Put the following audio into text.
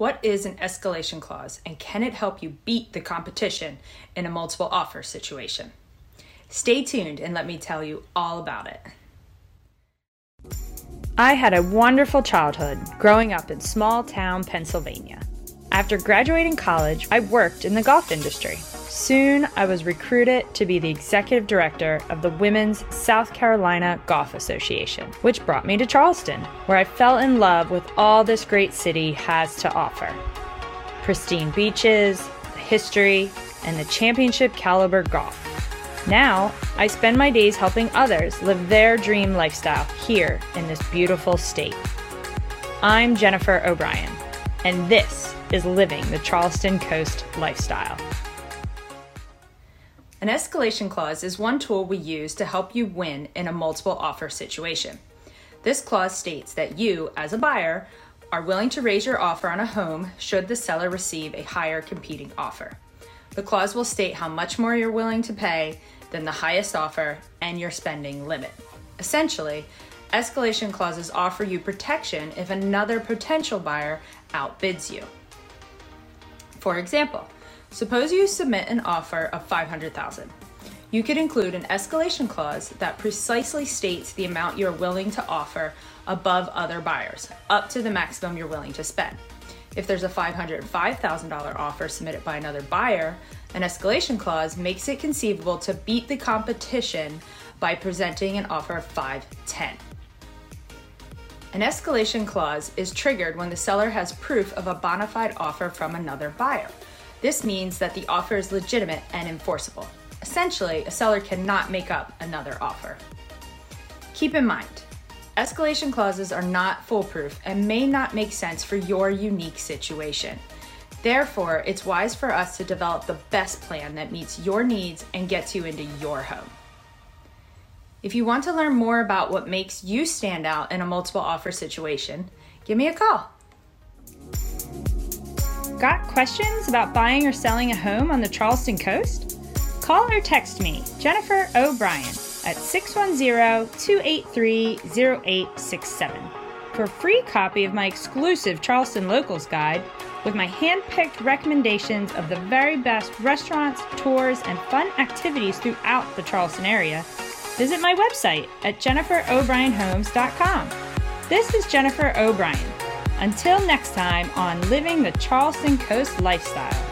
What is an escalation clause and can it help you beat the competition in a multiple offer situation? Stay tuned and let me tell you all about it. I had a wonderful childhood growing up in small town Pennsylvania. After graduating college, I worked in the golf industry. Soon, I was recruited to be the executive director of the Women's South Carolina Golf Association, which brought me to Charleston, where I fell in love with all this great city has to offer pristine beaches, history, and the championship caliber golf. Now, I spend my days helping others live their dream lifestyle here in this beautiful state. I'm Jennifer O'Brien, and this is Living the Charleston Coast Lifestyle. An escalation clause is one tool we use to help you win in a multiple offer situation. This clause states that you, as a buyer, are willing to raise your offer on a home should the seller receive a higher competing offer. The clause will state how much more you're willing to pay than the highest offer and your spending limit. Essentially, escalation clauses offer you protection if another potential buyer outbids you. For example, suppose you submit an offer of 500,000. You could include an escalation clause that precisely states the amount you're willing to offer above other buyers, up to the maximum you're willing to spend. If there's a $505,000 offer submitted by another buyer, an escalation clause makes it conceivable to beat the competition by presenting an offer of 510. An escalation clause is triggered when the seller has proof of a bona fide offer from another buyer. This means that the offer is legitimate and enforceable. Essentially, a seller cannot make up another offer. Keep in mind, Escalation clauses are not foolproof and may not make sense for your unique situation. Therefore, it's wise for us to develop the best plan that meets your needs and gets you into your home. If you want to learn more about what makes you stand out in a multiple offer situation, give me a call. Got questions about buying or selling a home on the Charleston coast? Call or text me, Jennifer O'Brien at 610-283-0867 for a free copy of my exclusive Charleston Locals Guide with my hand-picked recommendations of the very best restaurants, tours, and fun activities throughout the Charleston area, visit my website at jenniferobrienhomes.com. This is Jennifer O'Brien. Until next time on Living the Charleston Coast Lifestyle.